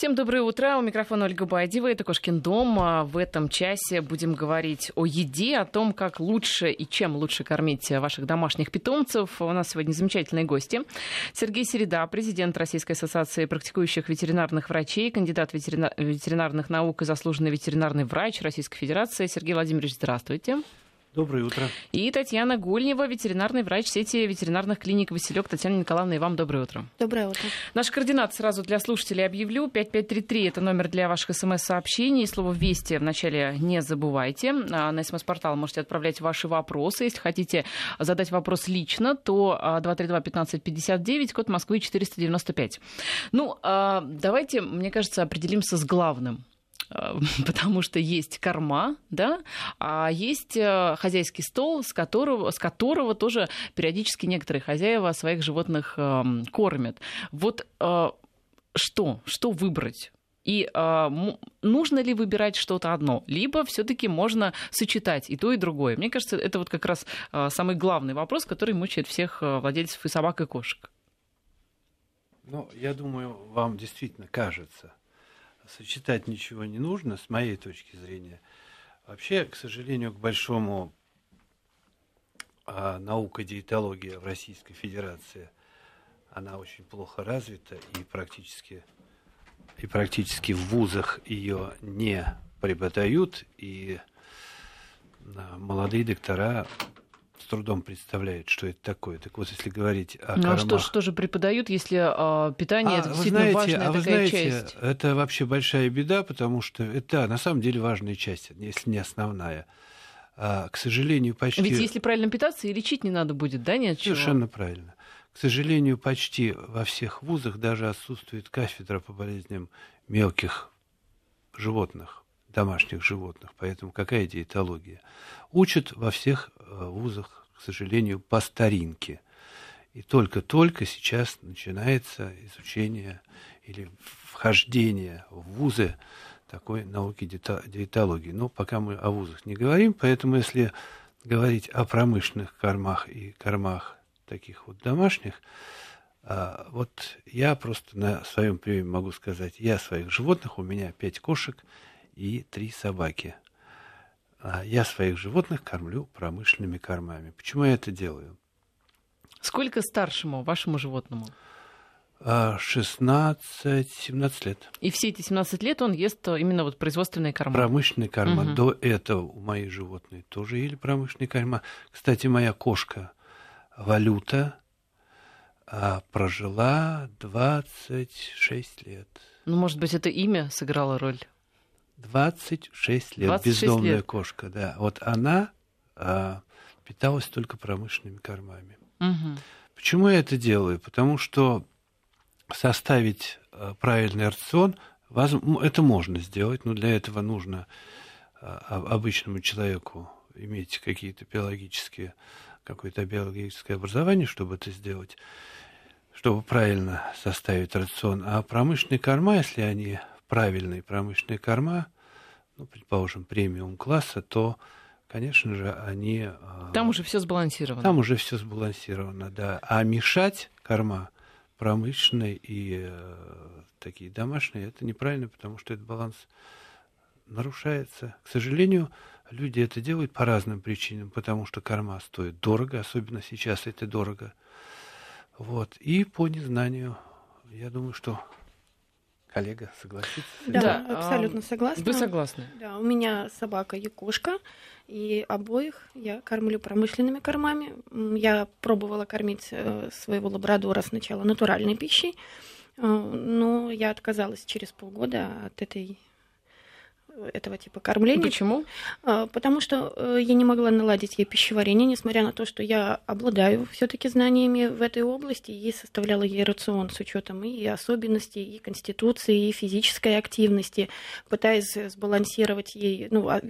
Всем доброе утро. У микрофона Ольга Байдева. Это Кошкин дом. А в этом часе будем говорить о еде, о том, как лучше и чем лучше кормить ваших домашних питомцев. У нас сегодня замечательные гости. Сергей Середа, президент Российской ассоциации практикующих ветеринарных врачей, кандидат ветеринарных наук и заслуженный ветеринарный врач Российской Федерации. Сергей Владимирович, здравствуйте. Доброе утро. И Татьяна Гульнева, ветеринарный врач сети ветеринарных клиник «Василек». Татьяна Николаевна, и вам доброе утро. Доброе утро. Наш координат сразу для слушателей объявлю. 5533 – это номер для ваших смс-сообщений. Слово «Вести» вначале не забывайте. А на смс-портал можете отправлять ваши вопросы. Если хотите задать вопрос лично, то 232-1559, код Москвы 495. Ну, а, давайте, мне кажется, определимся с главным – потому что есть корма, да, а есть э, хозяйский стол, с которого, с которого тоже периодически некоторые хозяева своих животных эм, кормят. Вот э, что, что выбрать? И э, нужно ли выбирать что-то одно, либо все-таки можно сочетать и то, и другое. Мне кажется, это вот как раз э, самый главный вопрос, который мучает всех владельцев и собак, и кошек. Ну, я думаю, вам действительно кажется, сочетать ничего не нужно, с моей точки зрения. Вообще, к сожалению, к большому а, наука диетология в Российской Федерации, она очень плохо развита и практически, и практически в вузах ее не преподают, и а, молодые доктора трудом представляет, что это такое. Так вот, если говорить о ну, кормах... а что, что же преподают, если э, питание а, это действительно знаете, важная а вы такая знаете, часть? Это вообще большая беда, потому что это на самом деле важная часть, если не основная. А, к сожалению, почти... Ведь если правильно питаться, и лечить не надо будет, да, нет Совершенно правильно. К сожалению, почти во всех вузах даже отсутствует кафедра по болезням мелких животных, домашних животных. Поэтому какая диетология? Учат во всех э, вузах к сожалению, по старинке. И только-только сейчас начинается изучение или вхождение в вузы такой науки диетологии. Но пока мы о вузах не говорим, поэтому если говорить о промышленных кормах и кормах таких вот домашних, а, вот я просто на своем примере могу сказать, я своих животных, у меня пять кошек и три собаки – а я своих животных кормлю промышленными кормами. Почему я это делаю? Сколько старшему вашему животному? 16-17 а, лет. И все эти 17 лет он ест именно вот производственные корма? Промышленные корма. Угу. До этого у моих животных тоже ели промышленные корма. Кстати, моя кошка Валюта а, прожила 26 лет. Ну, может быть, это имя сыграло роль? 26 лет, 26 бездомная лет. кошка, да. Вот она а, питалась только промышленными кормами. Угу. Почему я это делаю? Потому что составить а, правильный рацион, это можно сделать, но для этого нужно а, обычному человеку иметь какие-то биологические, какое-то биологическое образование, чтобы это сделать, чтобы правильно составить рацион. А промышленные корма, если они правильные промышленные корма, ну, предположим, премиум класса, то, конечно же, они... А, там уже все сбалансировано. Там уже все сбалансировано, да. А мешать корма промышленные и э, такие домашние, это неправильно, потому что этот баланс нарушается. К сожалению, люди это делают по разным причинам, потому что корма стоит дорого, особенно сейчас это дорого. Вот. И по незнанию. Я думаю, что коллега согласится? Да, да, абсолютно согласна. Вы согласны? Да, у меня собака и кошка, и обоих я кормлю промышленными кормами. Я пробовала кормить э, своего лабрадора сначала натуральной пищей, э, но я отказалась через полгода от этой этого типа кормления. Почему? А, потому что э, я не могла наладить ей пищеварение, несмотря на то, что я обладаю все-таки знаниями в этой области и составляла ей рацион с учетом и особенностей, и конституции, и физической активности, пытаясь сбалансировать ей, ну, а,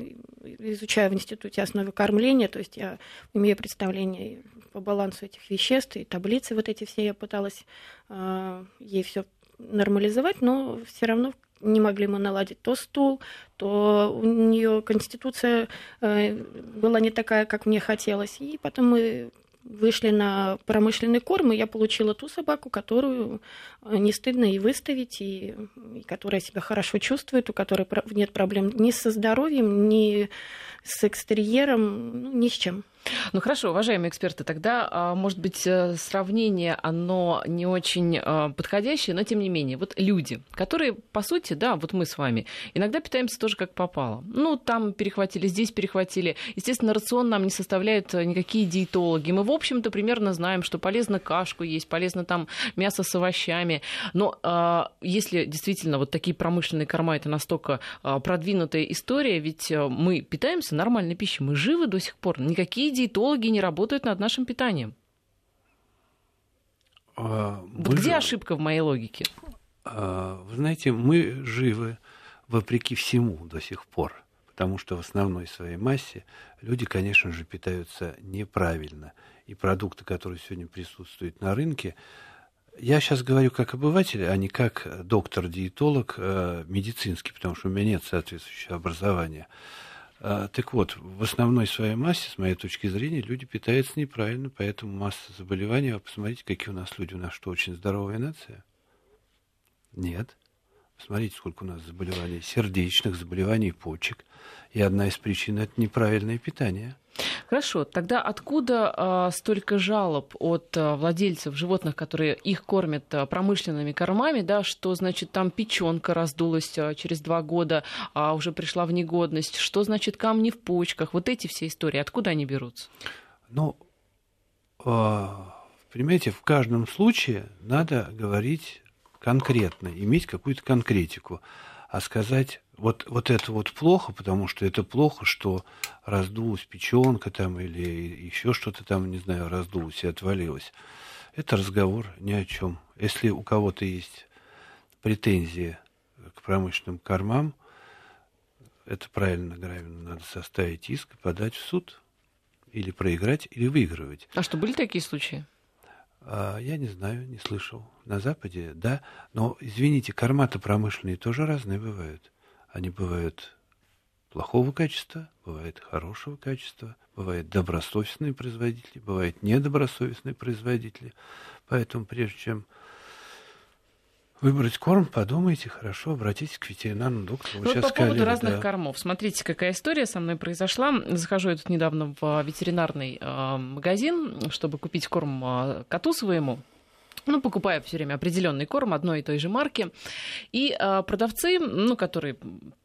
изучая в институте основы кормления, то есть я имею представление по балансу этих веществ, и таблицы вот эти все я пыталась э, ей все нормализовать, но все равно не могли мы наладить то стул, то у нее конституция э, была не такая, как мне хотелось. И потом мы вышли на промышленный корм, и я получила ту собаку, которую э, не стыдно и выставить, и, и которая себя хорошо чувствует, у которой нет проблем ни со здоровьем, ни с экстерьером, ну, ни с чем. Ну хорошо, уважаемые эксперты, тогда, а, может быть, э, сравнение, оно не очень а, подходящее, но тем не менее, вот люди, которые, по сути, да, вот мы с вами, иногда питаемся тоже как попало. Ну, там перехватили, здесь перехватили. Естественно, рацион нам не составляют э, никакие диетологи. Мы, в общем-то, примерно знаем, что полезно кашку есть, полезно там мясо с овощами. Но а, если действительно вот такие промышленные корма, это настолько продвинутая история, ведь э, мы питаемся нормальной пищей, мы живы до сих пор. Никакие диетологи не работают над нашим питанием. А, вот где же... ошибка в моей логике? А, вы знаете, мы живы вопреки всему до сих пор, потому что в основной своей массе люди, конечно же, питаются неправильно. И продукты, которые сегодня присутствуют на рынке, я сейчас говорю как обыватель, а не как доктор-диетолог э, медицинский, потому что у меня нет соответствующего образования. А, так вот, в основной своей массе, с моей точки зрения, люди питаются неправильно, поэтому масса заболеваний. А посмотрите, какие у нас люди. У нас что, очень здоровая нация? Нет. Посмотрите, сколько у нас заболеваний сердечных, заболеваний почек. И одна из причин – это неправильное питание. Хорошо, тогда откуда э, столько жалоб от э, владельцев животных, которые их кормят э, промышленными кормами, да, что значит там печенка раздулась э, через два года, а уже пришла в негодность, что значит камни в почках, вот эти все истории, откуда они берутся? Ну, э, понимаете, в каждом случае надо говорить конкретно, иметь какую-то конкретику, а сказать вот, вот это вот плохо, потому что это плохо, что раздулась печенка там или еще что-то там, не знаю, раздулось и отвалилось. Это разговор ни о чем. Если у кого-то есть претензии к промышленным кормам, это правильно, правильно, надо составить иск и подать в суд. Или проиграть, или выигрывать. А что, были такие случаи? А, я не знаю, не слышал. На Западе, да. Но, извините, корма-то промышленные тоже разные бывают. Они бывают плохого качества, бывают хорошего качества, бывают добросовестные производители, бывают недобросовестные производители. Поэтому прежде чем выбрать корм, подумайте хорошо, обратитесь к ветеринарному доктору. Ну, вот по сказали, поводу разных да. кормов. Смотрите, какая история со мной произошла. Захожу я тут недавно в ветеринарный э, магазин, чтобы купить корм э, коту своему ну, покупаю все время определенный корм одной и той же марки. И э, продавцы, ну, которые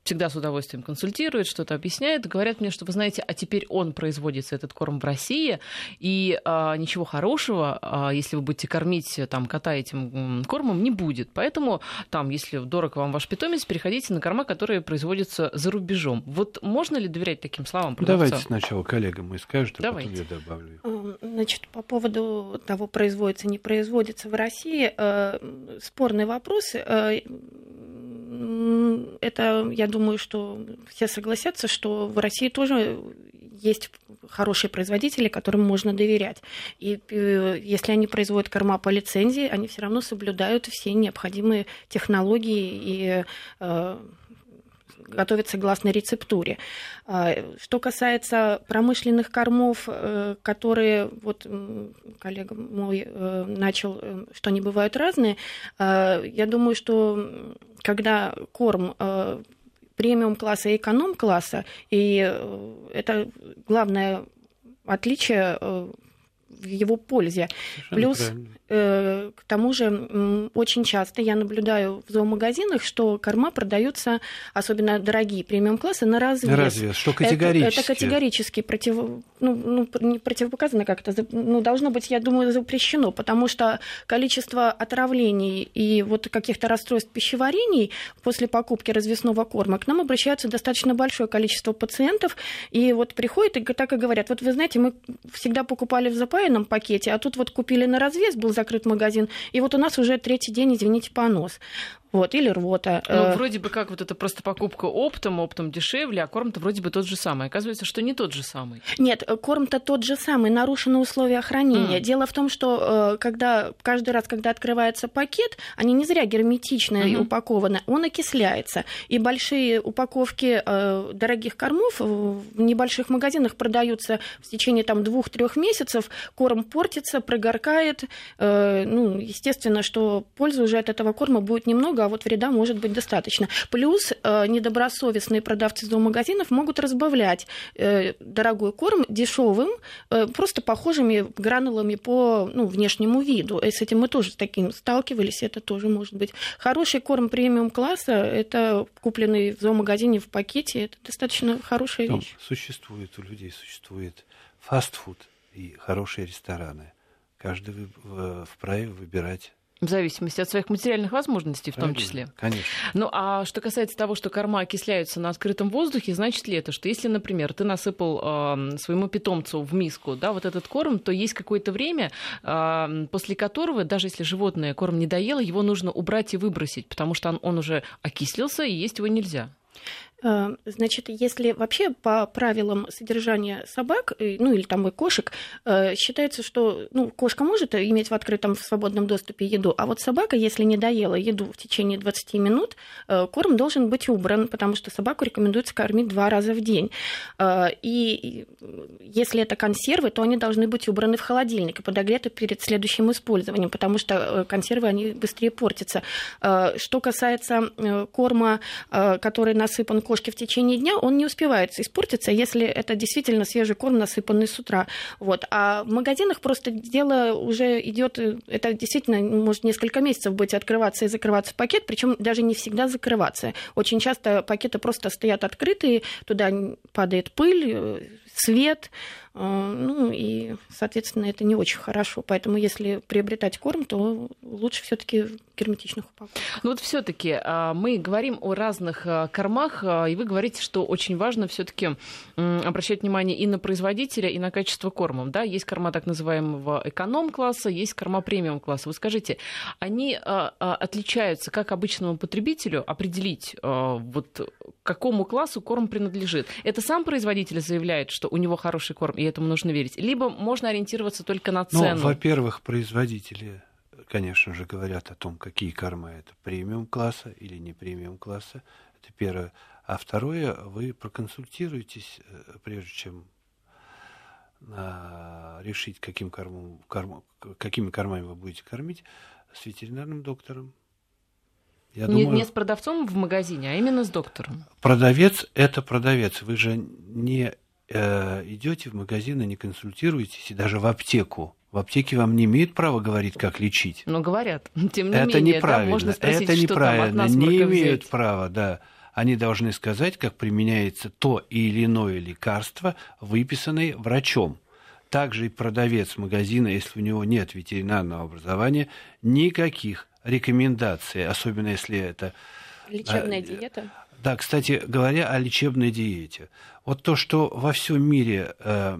всегда с удовольствием консультируют, что-то объясняют, говорят мне, что вы знаете, а теперь он производится, этот корм в России, и э, ничего хорошего, э, если вы будете кормить там кота этим кормом, не будет. Поэтому там, если дорог вам ваш питомец, переходите на корма, которые производятся за рубежом. Вот можно ли доверять таким словам продавца? Давайте сначала коллегам мы скажем, а Давайте. потом я добавлю. Значит, по поводу того, производится, не производится в России, э, спорный вопрос. Э, это, я думаю, что все согласятся, что в России тоже есть хорошие производители, которым можно доверять. И э, если они производят корма по лицензии, они все равно соблюдают все необходимые технологии и э, готовят согласно рецептуре. А, что касается промышленных кормов, э, которые, вот коллега мой э, начал, э, что они бывают разные, я думаю, что когда корм премиум-класса и эконом-класса, и это главное отличие в его пользе. Совершенно Плюс правильно. Э, к тому же очень часто я наблюдаю в зоомагазинах, что корма продаются, особенно дорогие премиум-классы, на развес. На развес, что категорически. Это, это категорически против, ну, ну, не противопоказано как-то, ну, должно быть, я думаю, запрещено, потому что количество отравлений и вот каких-то расстройств пищеварений после покупки развесного корма к нам обращаются достаточно большое количество пациентов, и вот приходят и так и говорят, вот вы знаете, мы всегда покупали в запаянном пакете, а тут вот купили на развес, был закрыт магазин, и вот у нас уже третий день, извините, понос. Вот, или рвота. Ну, э, вроде бы как вот это просто покупка оптом, оптом дешевле, а корм-то вроде бы тот же самый. Оказывается, что не тот же самый. Нет, э, корм-то тот же самый, нарушены условия хранения. Mm. Дело в том, что э, когда каждый раз, когда открывается пакет, они не зря герметично mm-hmm. упакованы, он окисляется. И большие упаковки дорогих кормов в небольших магазинах продаются в течение там двух-трех месяцев, корм портится, прогоркает. Ну, естественно, что пользы уже от этого корма будет немного, а вот вреда может быть достаточно. Плюс э, недобросовестные продавцы зоомагазинов могут разбавлять э, дорогой корм дешевым, э, просто похожими гранулами по ну, внешнему виду. И с этим мы тоже с таким сталкивались, это тоже может быть. Хороший корм премиум класса, это купленный в зоомагазине в пакете, это достаточно хорошая Там вещь. Существует у людей, существует фастфуд и хорошие рестораны. Каждый вправе выбирать в зависимости от своих материальных возможностей в том числе. Конечно. Ну а что касается того, что корма окисляются на открытом воздухе, значит ли это, что если, например, ты насыпал э, своему питомцу в миску да, вот этот корм, то есть какое-то время, э, после которого, даже если животное корм не доело, его нужно убрать и выбросить, потому что он, он уже окислился, и есть его нельзя. Э, значит, если вообще по правилам содержания собак, ну или там и кошек, э, считается, что ну, кошка может иметь в открытом, в свободном доступе еду, а вот собака, если не доела еду в течение 20 минут, э, корм должен быть убран, потому что собаку рекомендуется кормить два раза в день. И если это консервы, то они должны быть убраны в холодильник и подогреты перед следующим использованием, потому что консервы, они быстрее портятся. Что касается корма, который насыпан кошки в течение дня, он не успевает испортиться, если это действительно свежий корм, насыпанный с утра. Вот. А в магазинах просто дело уже идет, это действительно может несколько месяцев быть открываться и закрываться пакет, причем даже не всегда закрываться. Очень часто пакеты просто стоят открытые, туда падает пыль, свет, а, ну и, соответственно, это не очень хорошо. Поэтому, если приобретать корм, то лучше все-таки герметичных упаковках. Ну вот все-таки а, мы говорим о разных а, кормах, и вы говорите, что очень важно все-таки обращать внимание и на производителя, и на качество корма. Да, есть корма так называемого эконом-класса, есть корма премиум-класса. Вы скажите, они отличаются, как обычному потребителю определить, вот какому классу корм принадлежит? Это сам производитель заявляет, что у него хороший корм, этому нужно верить. Либо можно ориентироваться только на ну, цену. Ну, во-первых, производители, конечно же, говорят о том, какие корма это премиум класса или не премиум класса. Это первое. А второе, вы проконсультируетесь, э, прежде чем а, решить, каким кормом, корм, какими кормами вы будете кормить, с ветеринарным доктором. Я не, думаю, не с продавцом в магазине, а именно с доктором. Продавец – это продавец. Вы же не э, идете в магазин и не консультируетесь, и даже в аптеку. В аптеке вам не имеют права говорить, как лечить. Ну, говорят. Тем не это менее, неправильно. Да, можно спросить, это неправильно. Что там не имеют взять. права, да. Они должны сказать, как применяется то или иное лекарство, выписанное врачом. Также и продавец магазина, если у него нет ветеринарного образования, никаких рекомендаций, особенно если это... Лечебная диета? Да, кстати говоря, о лечебной диете. Вот то, что во всем мире э,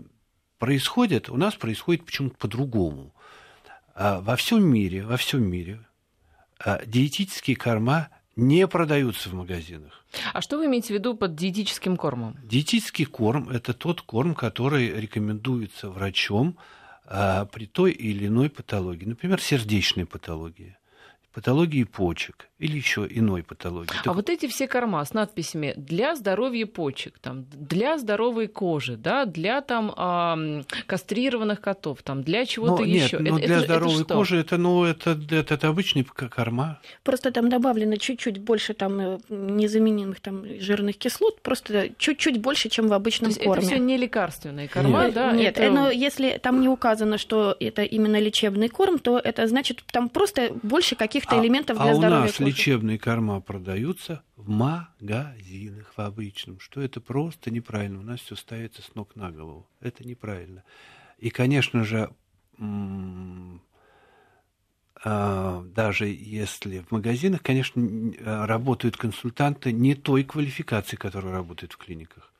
происходит, у нас происходит почему-то по-другому. Э, во всем мире, во всем мире э, диетические корма не продаются в магазинах. А что вы имеете в виду под диетическим кормом? Диетический корм – это тот корм, который рекомендуется врачом э, при той или иной патологии, например, сердечной патологии патологии почек или еще иной патологии. А так... вот эти все корма с надписями для здоровья почек, там, для здоровой кожи, да, для там э, кастрированных котов, там, для чего-то еще. Нет, но это, для это, здоровой это кожи это, ну, это, это, это обычный корма. Просто там добавлено чуть-чуть больше там э, незаменимых там жирных кислот, просто чуть-чуть больше, чем в обычном То есть корме. Это все не лекарственные корма, нет. да? Нет, это... но если там не указано, что это именно лечебный корм, то это значит там просто больше каких каких-то а, элементов для а здоровья у нас кожи. Лечебные корма продаются в магазинах, в обычном, что это просто неправильно. У нас все ставится с ног на голову. Это неправильно. И, конечно же, а, даже если в магазинах, конечно, работают консультанты не той квалификации, которая работает в клиниках.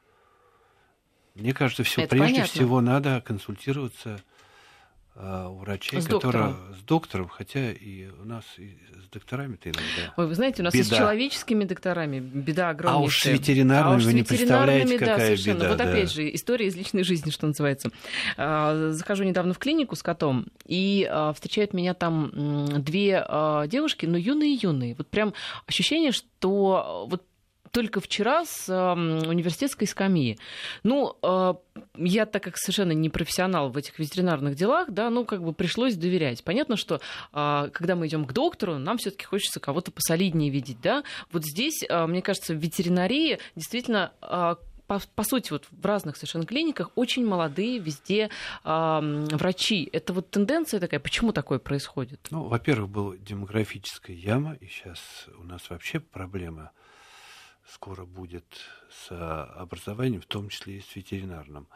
Мне кажется, все прежде понятно. всего надо консультироваться а, у врачей, с которые доктором. с доктором, хотя и у нас и с докторами-то иногда. Ой, вы знаете, у нас Беда. и с человеческими докторами беда огромнейшая. А уж с ветеринарными А уж с вы не ветеринарными, представляете, да, какая совершенно. беда. Вот да. опять же, история из личной жизни, что называется. А, Захожу недавно в клинику с котом, и а, встречают меня там две а, девушки, но юные-юные. Вот прям ощущение, что вот только вчера с ам, университетской скамьи. Ну, а, я, так как совершенно не профессионал в этих ветеринарных делах, да, ну, как бы пришлось доверять. Понятно, что а, когда мы идем к доктору, нам все-таки хочется кого-то посолиднее видеть, да. Вот здесь, а, мне кажется, в ветеринарии действительно а, по, по сути, вот в разных совершенно клиниках очень молодые везде м, врачи. Это вот тенденция такая. Почему такое происходит? Ну, во-первых, была демографическая яма, и сейчас у нас вообще проблема скоро будет с а, образованием, в том числе и с ветеринарным.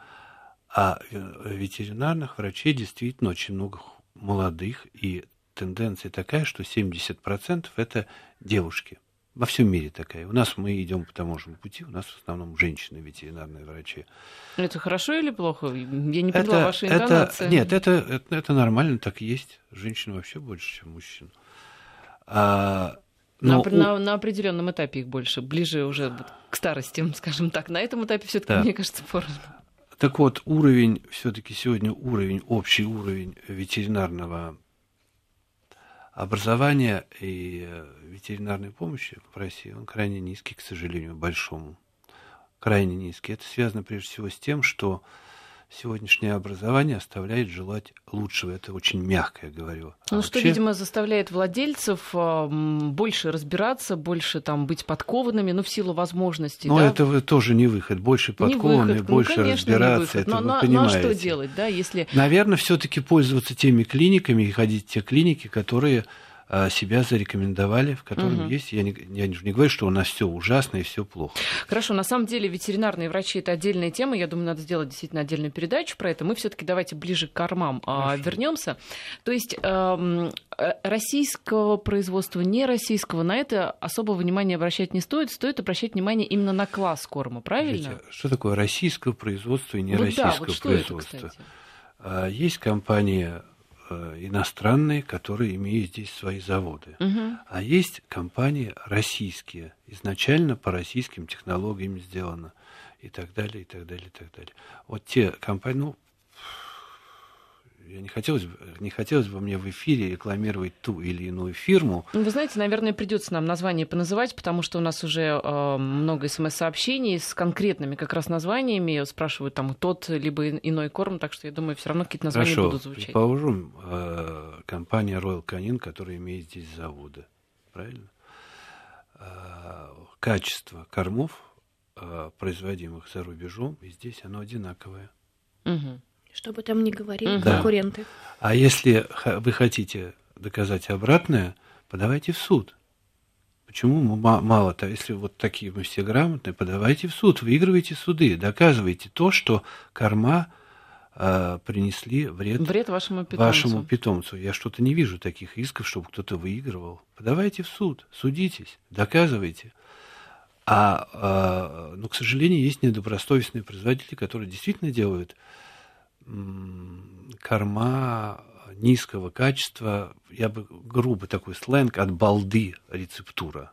А э, ветеринарных врачей действительно очень много молодых, и тенденция такая, что 70% это девушки. Во всем мире такая. У нас мы идем по тому же пути, у нас в основном женщины ветеринарные врачи. Это хорошо или плохо? Я не поняла вашей это, интонации. нет, это, это, это нормально, так и есть. Женщин вообще больше, чем мужчин. А, но опр- у- на, на определенном этапе их больше, ближе уже к старости, скажем так. На этом этапе все-таки, Да. мне кажется, поровну. Так вот, уровень, все-таки сегодня уровень, общий уровень ветеринарного образования и э, ветеринарной помощи в России, он крайне низкий, к сожалению, большому. Крайне низкий. Это связано прежде всего с тем, что сегодняшнее образование оставляет желать лучшего. Это очень мягко я говорю. А Ну, что, вообще- видимо, заставляет владельцев больше разбираться, больше там быть подкованными, ну, в силу возможностей. Но да? это тоже не выход. Больше подкованный, выход. Ну, больше конечно, не разбираться. Это но, вы но- ну, а понимаете. что делать, да, если... Наверное, все-таки пользоваться теми клиниками и ходить в те клиники, которые себя зарекомендовали, в которых Мгм. есть. Я не, я же не говорю, что у нас все ужасно и все плохо. Хорошо, на самом деле ветеринарные врачи это отдельная тема. Я думаю, надо сделать действительно отдельную передачу про это. Мы все-таки давайте ближе к кормам а, вернемся. То есть эм, э, российского производства, не российского, на это особого внимания обращать не стоит. Стоит обращать внимание именно на класс корма, правильно? Скажите, что такое российское производство и Вот нероссийское да, вот это, производство? кстати? А, Есть компании э, иностранные, которые имеют здесь свои заводы. Мгм. А есть компании российские, изначально по российским технологиям сделано, и так далее, и так далее, и так далее. Вот те компании, ну, я не хотелось, бы- не хотелось бы мне в эфире рекламировать ту или иную фирму. Ну, Вы знаете, наверное, придется нам название поназывать, потому что у нас уже э, много смс-сообщений с конкретными как раз названиями. Спрашивают там тот либо ин- иной корм, так что я думаю, все равно какие-то названия Хорошо, будут звучать. предположим, э, компания Royal Canin, которая имеет здесь заводы, правильно? Э, Качество кормов, э, производимых за рубежом, и здесь оно одинаковое. Мгм. Что бы там ни говорили. Да. конкуренты. А если вы хотите доказать обратное, подавайте в суд. Почему мало-то, если вот такие мы все грамотные, подавайте в суд, выигрывайте суды, доказывайте то, что корма э, принесли вред, Вред вашему питомцу. вашему питомцу. Я что-то не вижу таких исков, чтобы кто-то выигрывал. Подавайте в суд, судитесь, доказывайте. А, а, ну, к сожалению, есть недобросовестные производители, которые действительно делают м, корма низкого качества, я бы грубо такой сленг, от балды рецептура.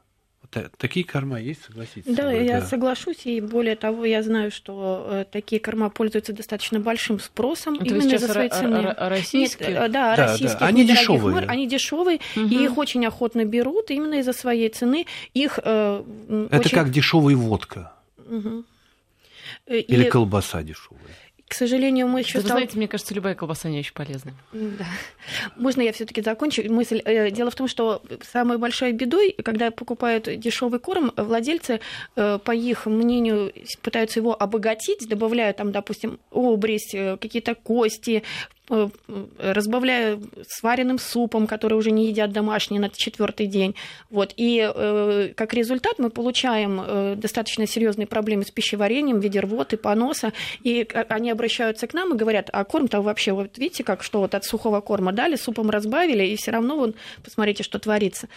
Такие корма есть, согласитесь? со Да, я соглашусь, и более того, я знаю, что э, такие корма пользуются достаточно большим спросом Это именно сейчас за свои цены. российских? Нет, э, да, Да, российских да, они дешевые. марок, они дешевые, Мгм. и их очень охотно берут именно из-за своей цены. Их э, Это очень- как дешевая водка. Э, или И, колбаса дешевая. К сожалению, мы еще Да Вы знаете, мне кажется, любая колбаса не очень полезна. Да. Можно я все-таки закончу мысль? Э, Дело в том, что самой большой бедой, когда покупают дешевый корм, владельцы, э, по их мнению, пытаются его обогатить, добавляя там, допустим, обрезь, э, какие-то кости, разбавляя сваренным супом, который уже не едят домашние на четвертый день. Вот. И э, как результат мы получаем э, достаточно серьезные проблемы с пищеварением в виде рвоты, поноса. И они обращаются к нам и говорят, а корм-то вообще, вот видите, как что вот от сухого корма дали, супом разбавили, и все равно вон, посмотрите, что творится.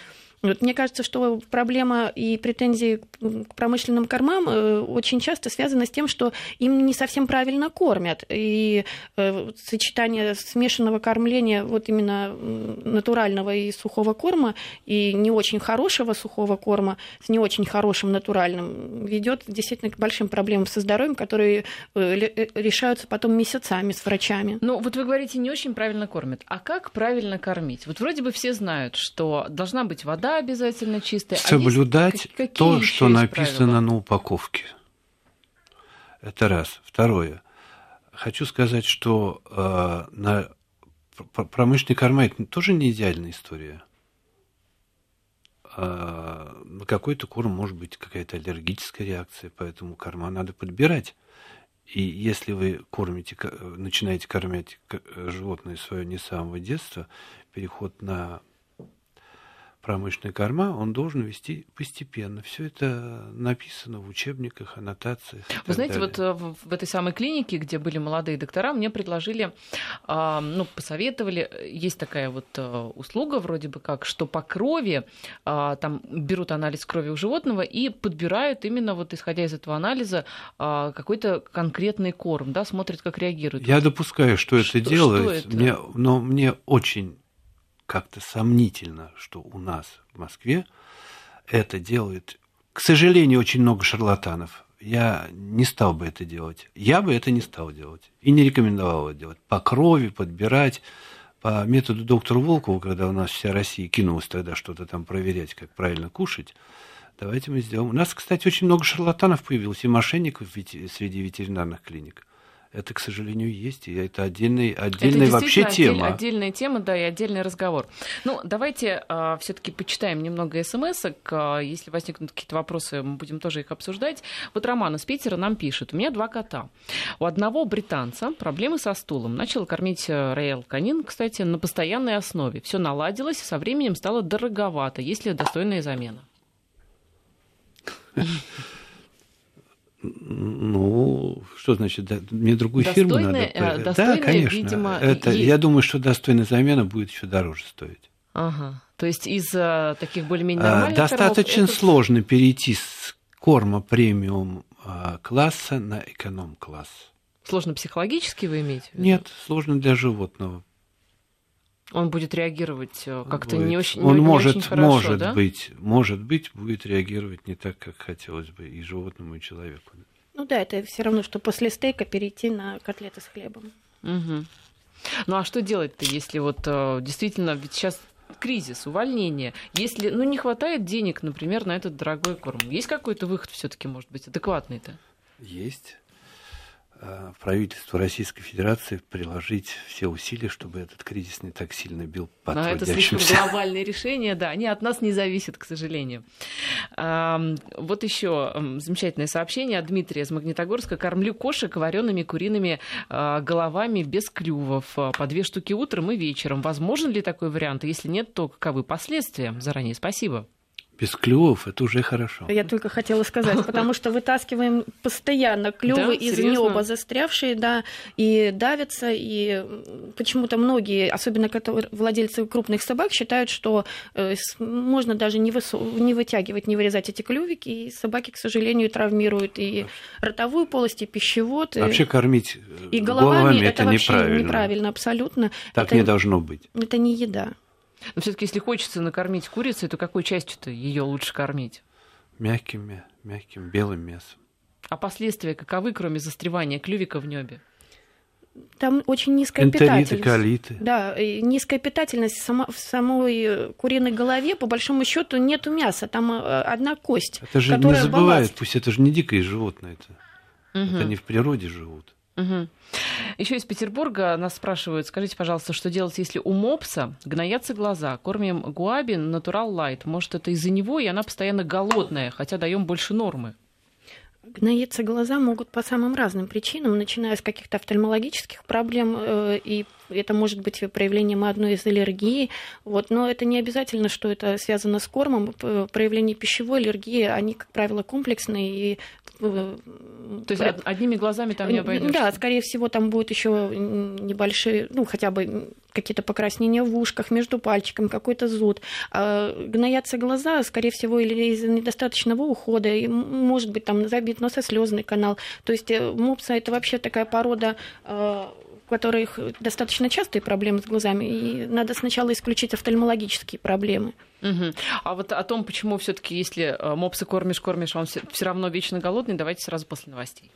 Вот, мне кажется, что проблема и претензии к промышленным кормам э, очень часто связаны с тем, что им не совсем правильно кормят. И э, сочетание смешанного кормления вот именно натурального и сухого корма и не очень хорошего сухого корма с не очень хорошим натуральным ведет действительно к большим проблемам со здоровьем, которые э, решаются потом месяцами с врачами. Ну, вот вы говорите, не очень правильно кормят. А как правильно кормить? Вот вроде бы все знают, что должна быть вода обязательно чистая. Соблюдать а то, что написано правила? на упаковке. Это раз. Второе. Хочу сказать, что э, на промышленные корма это тоже не идеальная история. Э, на какой-то корм может быть какая-то аллергическая реакция, поэтому корма надо подбирать. И если вы кормите, начинаете кормить животное свое не с самого детства, переход на промышленная корма, он должен вести постепенно. Все это написано в учебниках, аннотациях. Вы знаете, далее. вот э, в этой самой клинике, где были молодые доктора, мне предложили, а, ну, посоветовали, есть такая вот э, услуга вроде бы как, что по крови, а, там берут анализ крови у животного и подбирают именно вот исходя из этого анализа а, какой-то конкретный корм, да, смотрят, как реагирует. Я допускаю, что, что это делает, что это? Мне, но мне очень как-то сомнительно, что у нас в Москве это делает, к сожалению, очень много шарлатанов. Я не стал бы это делать. Я бы это не стал делать. И не рекомендовал это делать. По крови подбирать, по методу доктора Волкова, когда у нас вся Россия кинулась тогда что-то там проверять, как правильно кушать, давайте мы сделаем. У нас, кстати, очень много шарлатанов появилось и мошенников среди ветеринарных клиник это, к сожалению, есть, и это отдельный, отдельная это вообще тема. Отдель, отдельная тема, да, и отдельный разговор. Ну, давайте э, а, все-таки почитаем немного смс -ок. А, если возникнут какие-то вопросы, мы будем тоже их обсуждать. Вот Роман из Питера нам пишет. У меня два кота. У одного британца проблемы со стулом. Начал кормить э, Роял Канин, кстати, на постоянной основе. Все наладилось, со временем стало дороговато. Есть ли достойная замена? Ну, что значит, мне другую фирму надо. Э, да, конечно. Видимо, это, и... Я думаю, что достойная замена будет еще дороже стоить. Ага. То есть из uh, таких более-менее а, нормальных Достаточно кормов, сложно это... перейти с корма премиум uh, класса на эконом-класс. Сложно психологически вы имеете? В виду? Нет, сложно для животного. Он будет реагировать э, как-то не очень, Он не, может, очень хорошо, может да? быть, может быть, будет реагировать не так, как хотелось бы и животному, и человеку. Ну да, это все равно, что после стейка перейти на котлеты с хлебом. Угу. Ну а что делать-то, если вот э, действительно, ведь сейчас кризис, увольнение, если ну, не хватает денег, например, на этот дорогой корм, есть какой-то выход все-таки, может быть, адекватный-то? Есть. Э, правительству Российской Федерации приложить все усилия, чтобы этот кризис не так сильно бил по Но это слишком глобальное решение, да, они от нас не зависят, к сожалению. Вот еще замечательное сообщение от Дмитрия из Магнитогорска. Кормлю кошек вареными куриными а, головами без клювов. По две штуки утром и вечером. Возможен ли такой вариант? Если нет, то каковы последствия? Заранее спасибо без клювов это уже хорошо. Я только хотела сказать, потому что вытаскиваем постоянно клювы да? из Серьезно? неба застрявшие, да, и давятся, и почему-то многие, особенно которые владельцы крупных собак, считают, что э, можно даже не, высу... не вытягивать, не вырезать эти клювики, и собаки, к сожалению, травмируют и ротовую полость, и пищевод. Вообще кормить и головами, головами это, это неправильно. неправильно, абсолютно. Так это, не должно быть. Это не еда. Но все-таки, если хочется накормить курицей, то какой частью-то ее лучше кормить? Мягким, мягким белым мясом. А последствия каковы, кроме застревания клювика в небе? Там очень низкая Энтериты, питательность. колиты. Да, низкая питательность сама, в самой куриной голове, по большому счету, нету мяса, там э, одна кость. Это же не забывает, пусть это же не дикое животное, это, угу. это не в природе живут. Угу. Еще из Петербурга нас спрашивают, скажите, пожалуйста, что делать, если у мопса гноятся глаза? Кормим гуаби натурал лайт. Может, это из-за него, и она постоянно голодная, хотя даем больше нормы? Гноиться глаза могут по самым разным причинам, начиная с каких-то офтальмологических проблем э, и это может быть проявлением одной из аллергий, вот, но это не обязательно, что это связано с кормом. Проявления пищевой аллергии, они, как правило, комплексные и то есть одними глазами там не обойдешь? Да, скорее всего, там будет еще небольшие, ну, хотя бы какие-то покраснения в ушках, между пальчиками, какой-то зуд. А гноятся глаза, скорее всего, или из-за недостаточного ухода, и, может быть, там забит носослезный канал. То есть э, мопса это вообще такая порода у которых достаточно частые проблемы с глазами, и надо сначала исключить офтальмологические проблемы. Угу. А вот о том, почему все-таки, если э, мопсы кормишь, кормишь, он все равно вечно голодный, давайте сразу после новостей.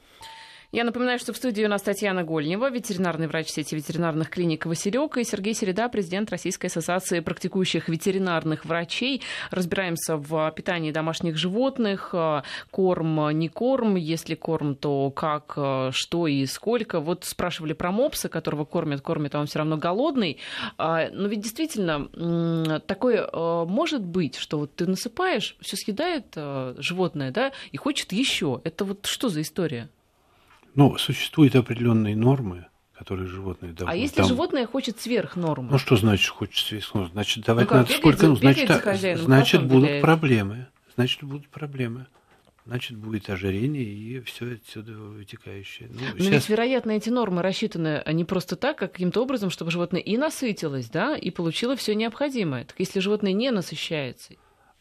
Я напоминаю, что в студии у нас Татьяна Гольнева, ветеринарный врач сети ветеринарных клиник «Василек», и Сергей Середа, президент Российской ассоциации практикующих ветеринарных врачей. Разбираемся в питании домашних животных, э, корм, не корм, если корм, то как, э, что и сколько. Вот спрашивали про мопса, которого кормят, кормят, а он все равно голодный. А, но ведь действительно такое э, может быть, что вот ты насыпаешь, все съедает животное, да, и хочет еще. Это вот что за история? Ну, существуют определенные нормы, которые животные должны. А если там... животное хочет сверх нормы? Ну что значит хочет сверх нормы? Значит, давать ну, надо бегает, сколько, ну, значит, хозяином, значит будут гуляет. проблемы, значит будут проблемы. Значит, будет ожирение и все отсюда вытекающее. Ну, Но сейчас... ведь, вероятно, эти нормы рассчитаны не просто так, а каким-то образом, чтобы животное и насытилось, да, и получило все необходимое. Так если животное не насыщается,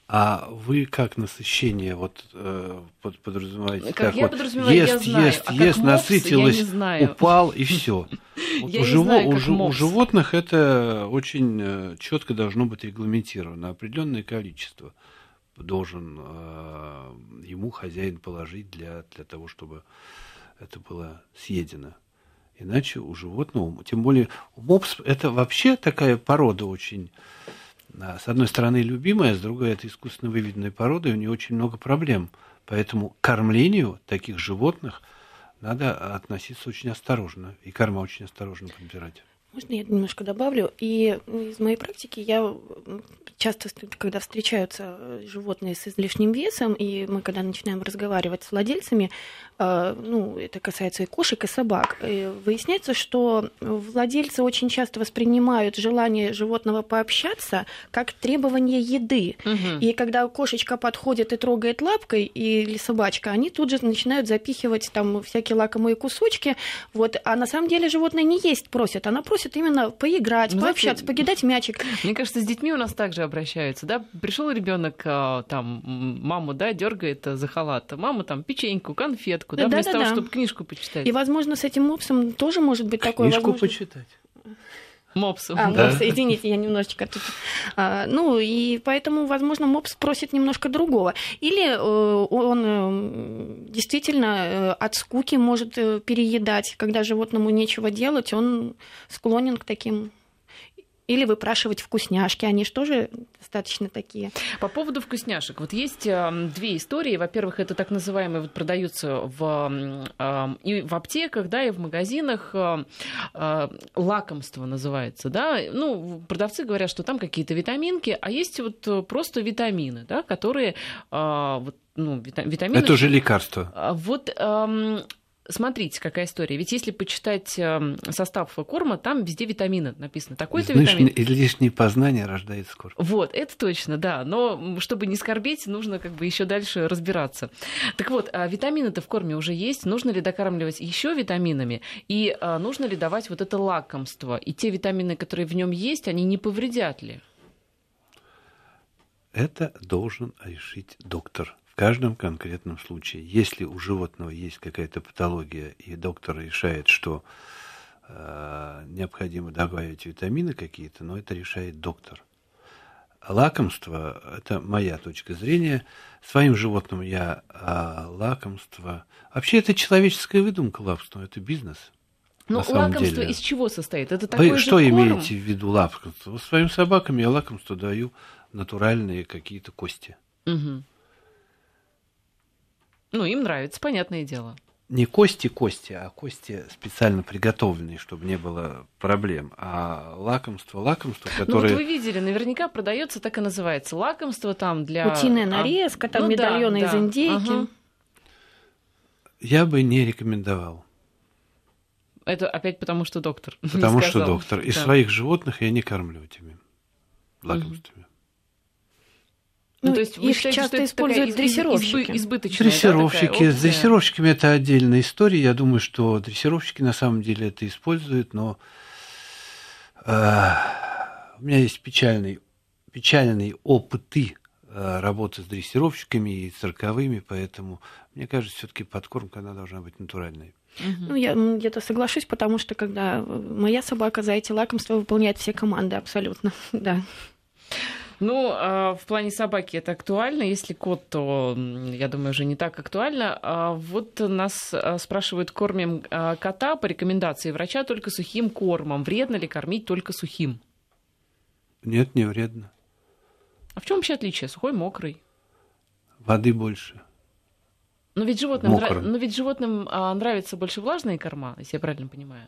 а вы как насыщение вот э, подразумеваете? Как, как я вот подразумеваю, ест, я знаю. ест, а ест, насытилась, упал и все. Вот у, живо, знаю, у, у животных это очень э, четко должно быть регламентировано. Определенное количество должен э, ему хозяин положить для, для того, чтобы это было съедено. Иначе у животного, тем более мопс, это вообще такая порода очень с одной стороны, любимая, с другой, это искусственно выведенная порода, и у нее очень много проблем. Поэтому к кормлению таких животных надо относиться очень осторожно, и корма очень осторожно подбирать. Можно я немножко добавлю? И из моей практики я часто, когда встречаются животные с излишним весом, и мы когда начинаем разговаривать с владельцами, ну, это касается и кошек, и собак, выясняется, что владельцы очень часто воспринимают желание животного пообщаться как требование еды. Угу. И когда кошечка подходит и трогает лапкой, или собачка, они тут же начинают запихивать там всякие лакомые кусочки. Вот. А на самом деле животное не есть просит, она просит именно поиграть, ну, пообщаться, знаете, покидать мячик. Мне кажется, с детьми у нас также обращаются, да? Пришел ребенок, а, там, маму, да, дергает за халат, мама там печеньку, конфетку, да, да вместо да, того, да. чтобы книжку почитать. И, возможно, с этим мопсом тоже может быть такое. Книжку возможно... почитать. Мопсу. А, да. мопс, извините, я немножечко тут... А, ну, и поэтому, возможно, мопс просит немножко другого. Или э, он э, действительно э, от скуки может переедать. Когда животному нечего делать, он склонен к таким или выпрашивать вкусняшки, они же тоже достаточно такие. По поводу вкусняшек. Вот есть э, две истории. Во-первых, это так называемые, вот продаются в, э, и в аптеках, да, и в магазинах. Э, э, лакомство называется, да. Ну, продавцы говорят, что там какие-то витаминки, а есть вот просто витамины, да, которые э, вот, ну, витамины... Это уже лекарство. А вот эм, Смотрите, какая история. Ведь если почитать эм, состав корма, там везде витамины написано. Такой-то витамин. Лишнее познание рождает скоро. Вот, это точно, да. Но чтобы не скорбеть, нужно как бы еще дальше разбираться. Так вот, а витамины-то в корме уже есть. Нужно ли докармливать еще витаминами? И а, нужно ли давать вот это лакомство? И те витамины, которые в нем есть, они не повредят ли? Это должен решить доктор в каждом конкретном случае. Если у животного есть какая-то патология, и доктор решает, что э, необходимо добавить витамины какие-то, но это решает доктор. Лакомство – это моя точка зрения. Своим животным я а лакомство… Вообще, это человеческая выдумка лакомство, это бизнес. Ну, лакомство деле. из чего состоит? Это такой Вы же что корм? имеете в виду лакомство? Своим собакам я лакомство даю натуральные какие-то кости. Угу. Ну, им нравится, понятное дело. Не кости-кости, а кости специально приготовленные, чтобы не было проблем. А лакомство, лакомство, которое... Ну, вот вы видели, наверняка продается так и называется. Лакомство там для... Утиная а, нарезка, там ну, медальоны да, из да. индейки. Ага. Я бы не рекомендовал. Это опять потому, что доктор. Потому что доктор. И да. своих животных я не кормлю этими лакомствами. Ну, ну, то есть их считаете, часто используют дрессировщики. избыточная, дрессировщики. Да, С дрессировщиками это отдельная история. Я думаю, что дрессировщики на самом деле это используют, но э, у меня есть печальный, печальные опыты э, работы с дрессировщиками и цирковыми, поэтому мне кажется, все-таки подкормка она должна быть натуральной. Ну, я где-то соглашусь, потому что когда моя собака за эти лакомства выполняет все команды абсолютно, да. Ну, а, в плане собаки это актуально. Если кот, то, я думаю, уже не так актуально. А вот нас а, спрашивают, кормим кота по рекомендации врача только сухим кормом. Вредно ли кормить только сухим? Нет, не вредно. А в чем вообще отличие? Сухой, мокрый? Воды больше. Но ведь животным, нрав... но ведь животным нравятся больше влажные корма, если я правильно понимаю.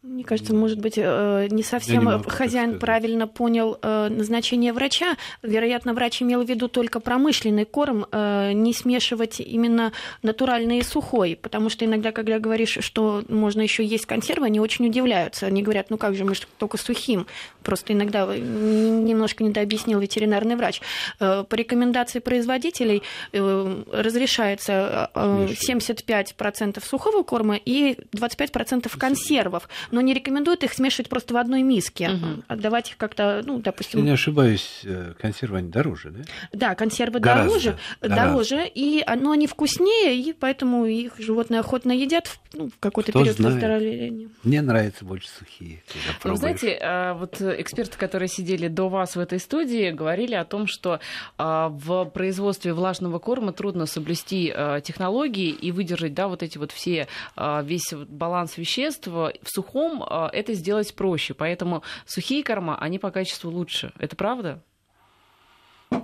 Мне кажется, может быть, э, не совсем не хозяин правильно понял э, назначение врача. Вероятно, врач имел в виду только промышленный корм, э, не смешивать именно натуральный и сухой. Потому что иногда, когда говоришь, что можно еще есть консервы, они очень удивляются. Они говорят, ну как же, мы же только сухим. Просто иногда немножко недообъяснил ветеринарный врач. По рекомендации производителей разрешается 75% сухого корма и 25% консервов но не рекомендуют их смешивать просто в одной миске. Угу. Отдавать их как-то, ну, допустим... Если не ошибаюсь, э, консервы они дороже, да? Да, консервы Гораздо. дороже, Гораздо. дороже, и, но они вкуснее, и поэтому их животные охотно едят в, ну, в какой-то Кто период знает. выздоровления. Мне нравятся больше сухие. Ну, знаете, а, вот эксперты, которые сидели до вас в этой студии, говорили о том, что а, в производстве влажного корма трудно соблюсти технологии и выдержать, да, вот эти вот все, весь баланс веществ в сухом сухом а, это сделать проще. Поэтому сухие корма, они по качеству лучше. Это правда?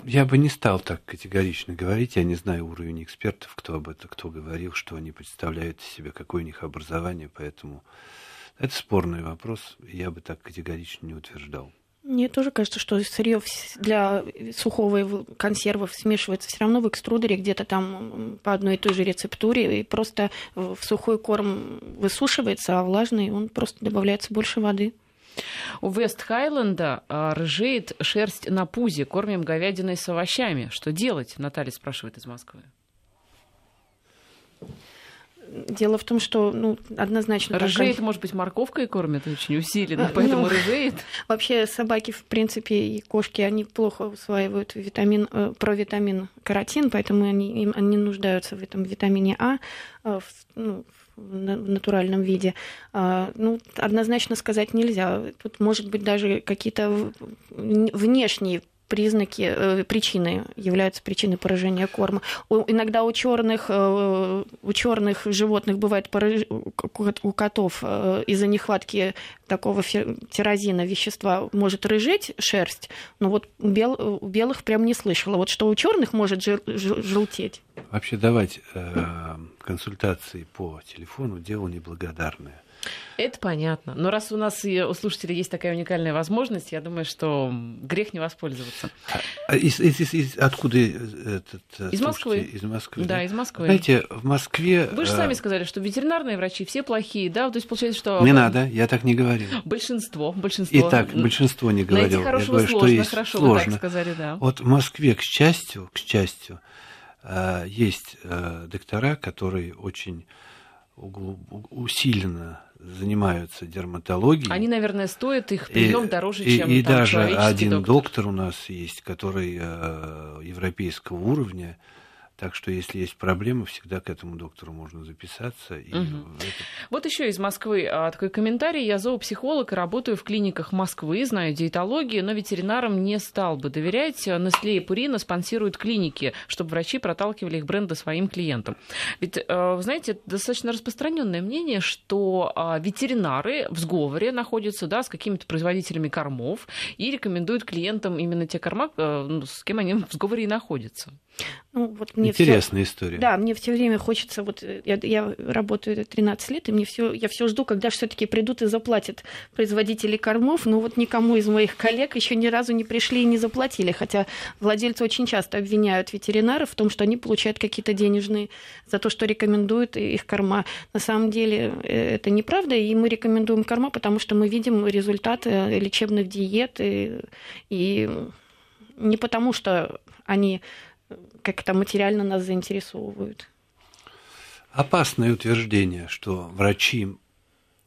Я бы не стал так категорично говорить. Я не знаю уровень экспертов, кто об этом, кто говорил, что они представляют себе, какое у них образование. Поэтому это спорный вопрос. Я бы так категорично не утверждал. Мне тоже кажется, что сырье для сухого консервов смешивается все равно в экструдере где-то там по одной и той же рецептуре, и просто в сухой корм высушивается, а влажный он просто добавляется больше воды. У Вест Хайленда а, рыжеет шерсть на пузе. Кормим говядиной с овощами. Что делать? Наталья спрашивает из Москвы. Дело в том, что ну, однозначно... Рыжеет, так... может быть, морковкой кормят очень усиленно, поэтому ну, рыжеет? Вообще собаки, в принципе, и кошки, они плохо усваивают витамин, э, провитамин каротин, поэтому они, им, они нуждаются в этом витамине А э, в, ну, в натуральном виде. А, ну, однозначно сказать нельзя. Тут, может быть, даже какие-то внешние признаки, э, причины являются причиной поражения корма. Иногда у черных, э, у черных животных бывает пораж... у котов э, из-за нехватки такого тирозина вещества может рыжеть шерсть, но вот у, бел... у белых прям не слышала. Вот что у черных может жел... желтеть. Вообще давать э, консультации по телефону дело неблагодарное. Это понятно. Но раз у нас и у слушателей есть такая уникальная возможность, я думаю, что грех не воспользоваться. А из, из, из, из, откуда этот э, Из Москвы. Из Москвы. Да, да, из Москвы. Знаете, в Москве... Вы же э, сами сказали, что ветеринарные врачи все плохие, да? То есть получается, что... Не надо, я так не говорил. Большинство, большинство. Итак, большинство не говорил. Найти хорошего я говорю, сложно, что есть хорошо, сложно. вы так сказали, да. Вот в Москве, к счастью, к счастью, э, есть доктора, которые очень усиленно занимаются дерматологией. Они, наверное, стоят их прием дороже, и, чем И, и даже один доктор. доктор у нас есть, который э, европейского уровня, так что, если есть проблемы, всегда к этому доктору можно записаться. И угу. это... Вот еще из Москвы а, такой комментарий. Я зоопсихолог и работаю в клиниках Москвы, знаю диетологию, но ветеринарам не стал бы доверять. Nestle и Purina спонсируют клиники, чтобы врачи проталкивали их бренды своим клиентам. Ведь, э, вы знаете, достаточно распространенное мнение, что а, ветеринары в сговоре находятся да, с какими-то производителями кормов и рекомендуют клиентам именно те корма, э, ну, с кем они в сговоре и находятся. Ну, вот мне Интересная всё... история. Да, мне все время хочется, вот э, я, я работаю 13 лет, и мне все, я все жду, когда все-таки придут и заплатят производители кормов. Но вот никому из моих коллег еще ни разу не пришли и не заплатили. Хотя владельцы очень часто обвиняют ветеринаров в том, что они получают какие-то денежные за то, что рекомендуют их корма. На самом деле э, это неправда, и мы рекомендуем корма, потому что мы видим результаты лечебных диет, и, и не потому, что они как-то материально нас заинтересовывают. Опасное утверждение, что врачи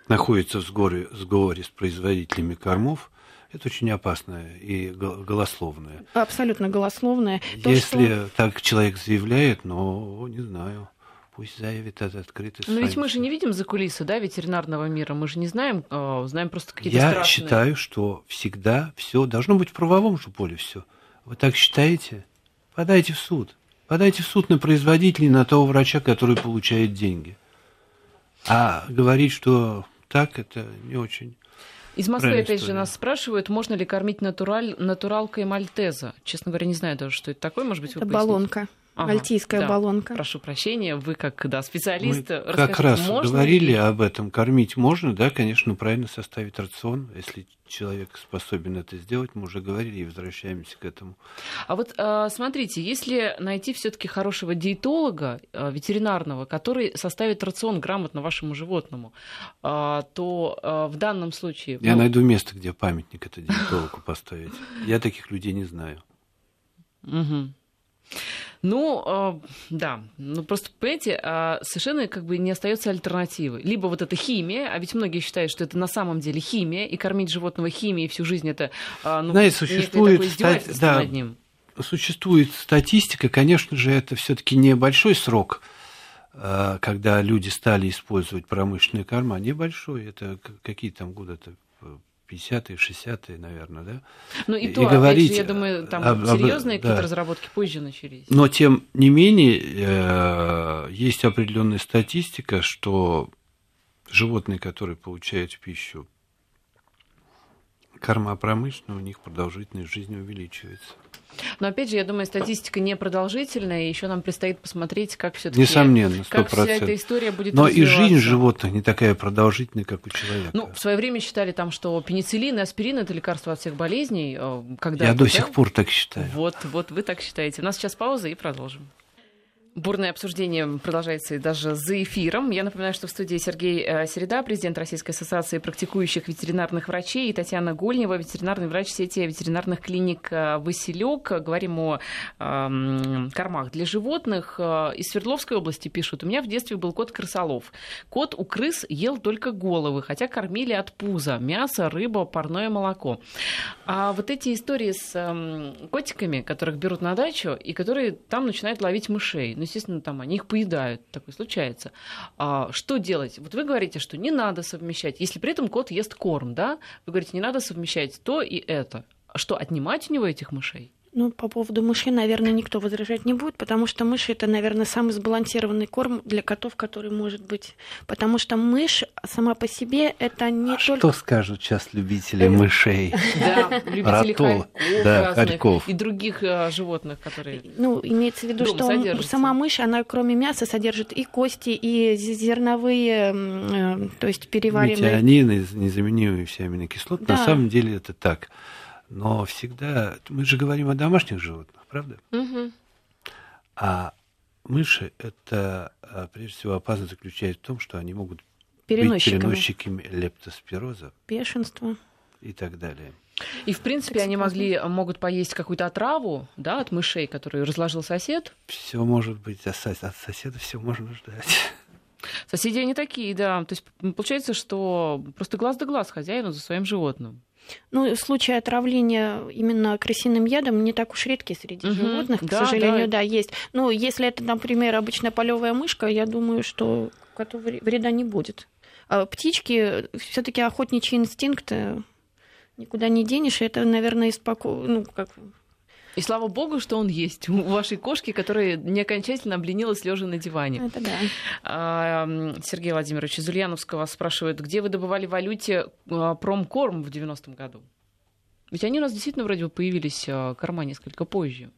находятся в сговоре, в сговоре с производителями кормов, это очень опасное и голословное. Абсолютно голословное. То, Если что... так человек заявляет, но не знаю. Пусть заявит это открыто. Но ведь мы же не видим за кулисы, да, ветеринарного мира. Мы же не знаем, э, знаем просто какие-то Я страшные... считаю, что всегда все должно быть в правовом же поле все. Вы так считаете? Подайте в суд. Подайте в суд на производителей, на того врача, который получает деньги. А говорить, что так, это не очень. Из Москвы, опять же, нас спрашивают, можно ли кормить натураль, натуралкой мальтеза. Честно говоря, не знаю даже, что это такое. Может быть, это баллонка. Ага, Мальтийская да. баллонка. Прошу прощения, вы как да, специалист. Мы как раз можно говорили ли... об этом. Кормить можно, да, конечно, правильно составить рацион. Если человек способен это сделать, мы уже говорили и возвращаемся к этому. А вот а, смотрите, если найти все-таки хорошего диетолога а, ветеринарного, который составит рацион грамотно вашему животному, а, то в данном случае... Я ну... найду место, где памятник это диетологу поставить. Я таких людей не знаю. Угу. Ну, э, да, ну просто, понимаете, э, совершенно как бы не остается альтернативы. Либо вот эта химия, а ведь многие считают, что это на самом деле химия, и кормить животного химией всю жизнь это э, ну, Знаете, существует, стать, да, над ним. Существует статистика, конечно же, это все-таки небольшой срок, когда люди стали использовать промышленные корма, небольшой, это какие там годы-то 50-е, 60-е, наверное, да? Ну и, и то, говорить, же, я думаю, там об, серьезные какие-то разработки позже начались. Но тем не менее, э, есть определенная статистика, что животные, которые получают пищу корма промышленная, у них продолжительность жизни увеличивается. Но опять же, я думаю, статистика непродолжительная, и еще нам предстоит посмотреть, как все-таки Несомненно, 100%. как вся эта история будет Но и жизнь животных не такая продолжительная, как у человека. Ну, в свое время считали там, что пенициллин и аспирин это лекарство от всех болезней. Э, когда я до сих пор так считаю. Вот, вот вы так считаете. У нас сейчас пауза и продолжим. Бурное обсуждение продолжается даже за эфиром. Я напоминаю, что в студии Сергей э, Середа, президент Российской ассоциации практикующих ветеринарных врачей, и Татьяна Гольнева, ветеринарный врач сети ветеринарных клиник э, «Василек». Говорим о э, кормах для животных. Э, из Свердловской области пишут, у меня в детстве был кот крысолов. Кот у крыс ел только головы, хотя кормили от пуза. Мясо, рыба, парное молоко. А вот эти истории с э, котиками, которых берут на дачу, и которые там начинают ловить мышей. Естественно, там они их поедают, такое случается. А, что делать? Вот вы говорите, что не надо совмещать, если при этом кот ест корм, да? Вы говорите, не надо совмещать то и это. А что, отнимать у него этих мышей? Ну, по поводу мышей, наверное, никто возражать не будет, потому что мыши это, наверное, самый сбалансированный корм для котов, который может быть. Потому что мышь сама по себе это не а только... что скажут сейчас любители э, мышей? Да, любители хорьков и других э, животных, которые Ну, имеется в виду, что сама мышь, она кроме мяса содержит и кости, и зерновые, э, то есть переваренные... Метионины, незаменимые все аминокислоты. На самом деле это так. Но всегда... Мы же говорим о домашних животных, правда? Угу. А мыши, это а, прежде всего опасность заключается в том, что они могут переносчиками. быть переносчиками лептоспироза. Бешенства. И так далее. И, в принципе, они могли, могут поесть какую-то отраву, да, от мышей, которую разложил сосед. Все может быть, от соседа все можно ждать. Соседи они такие, да. То есть получается, что просто глаз да глаз хозяину за своим животным. Ну, случаи отравления именно крысиным ядом не так уж редкие среди угу, животных, да, к сожалению, да. да, есть. Ну, если это, например, обычная полевая мышка, я думаю, что коту вреда не будет. А птички, все-таки охотничий инстинкт э, никуда не денешь, и это, наверное, испоко... ну, как и слава богу, что он есть у вашей кошки, которая не окончательно обленилась лежа на диване. Это да. А, Сергей Владимирович из Ульяновского спрашивает, где вы добывали валюте а, промкорм в 90-м году? Ведь они у нас действительно вроде бы появились а, корма несколько позже.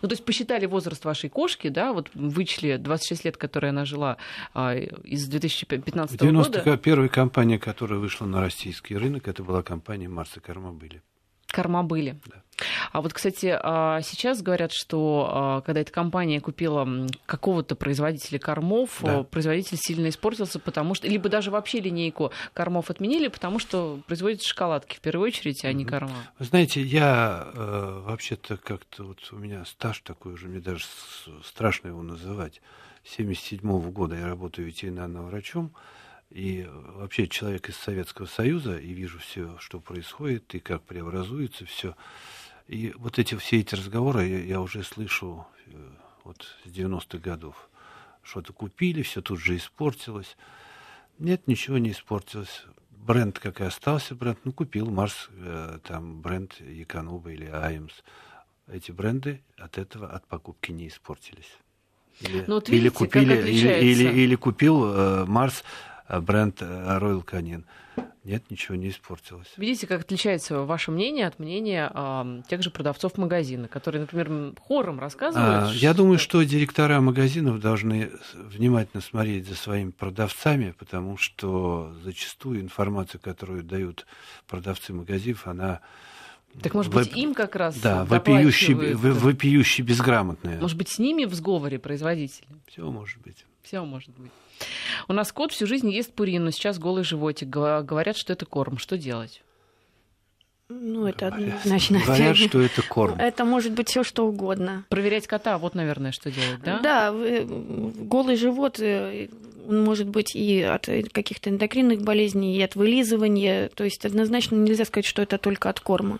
Ну, то есть посчитали возраст вашей кошки, да, вот вычли 26 лет, которые она жила а, из 2015 года. 91 компания, которая вышла на российский рынок, это была компания Марса Кармабыли. Кармабыли. Да. А вот, кстати, а, сейчас говорят, что а, когда эта компания купила какого-то производителя кормов, да. производитель сильно испортился, потому что... Либо даже вообще линейку кормов отменили, потому что производят шоколадки в первую очередь, а не корма. Вы знаете, я э, вообще-то как-то... Вот у меня стаж такой уже, мне даже страшно его называть. С 77 -го года я работаю ветеринарным врачом. И вообще человек из Советского Союза, и вижу все, что происходит, и как преобразуется все. И вот эти все эти разговоры я, я уже слышу э, вот с 90-х годов. Что-то купили, все тут же испортилось. Нет, ничего не испортилось. Бренд, как и остался бренд, ну, купил Марс, э, там, бренд Яконуба или Аймс. Эти бренды от этого, от покупки не испортились. Или, ну, вот видите, или купили, или, или, или купил э, Марс бренд э, Royal Canin. Нет, ничего не испортилось. Видите, как отличается ваше мнение от мнения э, тех же продавцов магазина, которые, например, хором рассказывают. А, что... Я думаю, что директора магазинов должны внимательно смотреть за своими продавцами, потому что зачастую информация, которую дают продавцы магазинов, она так, может быть, Вопи... им как раз Да, вопиющие, вопиющие безграмотные. Может быть, с ними в сговоре производители? Все может быть. Все может быть. У нас кот всю жизнь ест пурину, сейчас голый животик. Говорят, что это корм. Что делать? Ну, это однозначно. Говорят, что это корм. Это может быть все что угодно. Проверять кота, вот, наверное, что делать, да? Да, голый живот, э, он может быть и от каких-то эндокринных болезней, и от вылизывания. То есть однозначно нельзя сказать, что это только от корма.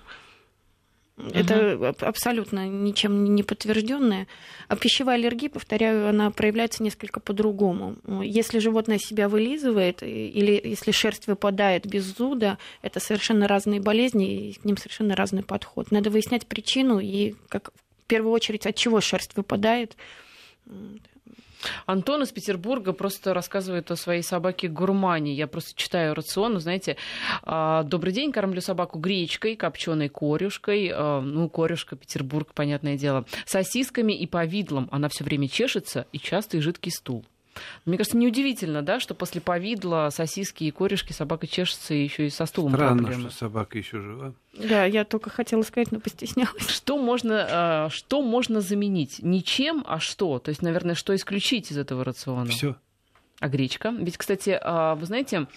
Это абсолютно ничем не подтвержденное. А пищевая аллергия, повторяю, она проявляется несколько по-другому. Если животное себя вылизывает или если шерсть выпадает без зуда, это совершенно разные болезни, и к ним совершенно разный подход. Надо выяснять причину и, как в первую очередь, от чего шерсть выпадает. Антон из Петербурга просто рассказывает о своей собаке Гурмане. Я просто читаю рацион, знаете. «А, Добрый день, кормлю собаку гречкой, копченой корюшкой, а, ну, корюшка, Петербург, понятное дело, сосисками и повидлом. Она все время чешется и частый жидкий стул. Мне кажется, неудивительно, да, что после повидла, сосиски и корешки собака чешется еще и со стулом Странно, проблемы. что собака еще жива. Да, я только хотела сказать, но постеснялась. Что можно, э, что можно заменить? Ничем, а что? То есть, наверное, что исключить из этого рациона? Все. А гречка? Ведь, кстати, а, вы знаете,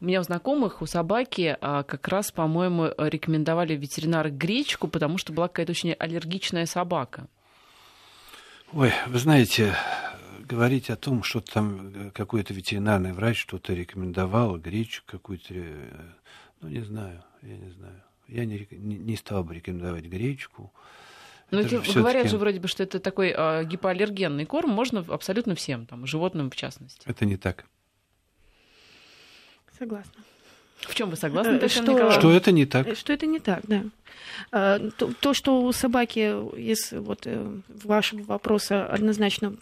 у меня у знакомых, у собаки а, как раз, по-моему, рекомендовали ветеринары гречку, потому что была какая-то очень аллергичная собака. Ой, вы знаете, говорить о том, что там э, какой-то ветеринарный врач что-то рекомендовал, гречку какую-то, э, ну, не знаю, я не знаю. Я не, не, не стал бы рекомендовать гречку. Ну, это же говорят же вроде бы, что это такой э, гипоаллергенный корм, можно абсолютно всем, там, животным в частности. Это не так. Согласна. В чем вы согласны, э, что, что это не так? Что это не так, да. А, то, то что у собаки, из вот э, вашего вопроса однозначно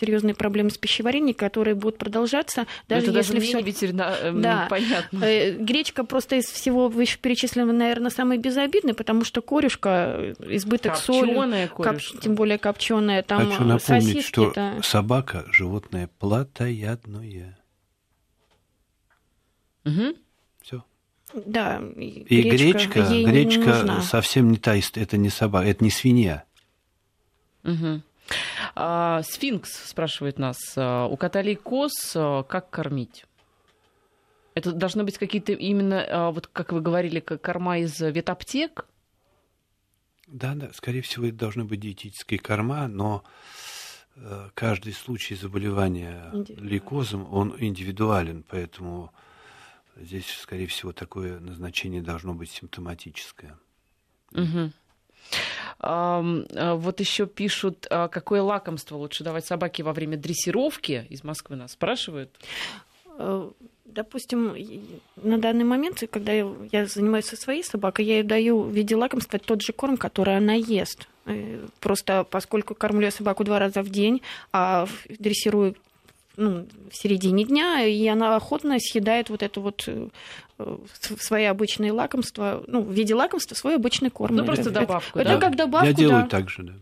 серьезные проблемы с пищеварением, которые будут продолжаться, даже это если даже все ветерина... Да. понятно. Э, гречка просто из всего вышеперечисленного, наверное, самый безобидный, потому что корюшка, избыток соли, коп... тем более копченая, там Хочу напомнить, что собака животное плотоядное. Угу. Да. И гречка, гречка, гречка не совсем не та, это не собака, это не свинья. Угу. А, сфинкс спрашивает нас, а, у кота коз а, как кормить? Это должны быть какие-то именно, а, вот как вы говорили, корма из ветаптек? Да, да, скорее всего, это должны быть диетические корма, но э, каждый случай заболевания лейкозом, он индивидуален, поэтому Здесь, скорее всего, такое назначение должно быть симптоматическое. Угу. Вот еще пишут, а какое лакомство лучше давать собаке во время дрессировки? Из Москвы нас спрашивают. Э, допустим, на данный момент, когда я занимаюсь со своей собакой, я ей даю в виде лакомства тот же корм, который она ест. Э, просто поскольку кормлю я собаку два раза в день, а дрессирую ну, в середине дня, и она охотно съедает вот эту вот э, свои обычные лакомства, ну, в виде лакомства свой обычный корм. Ну, просто добавку, это, да? Это как добавку, Я делаю да. так же, да.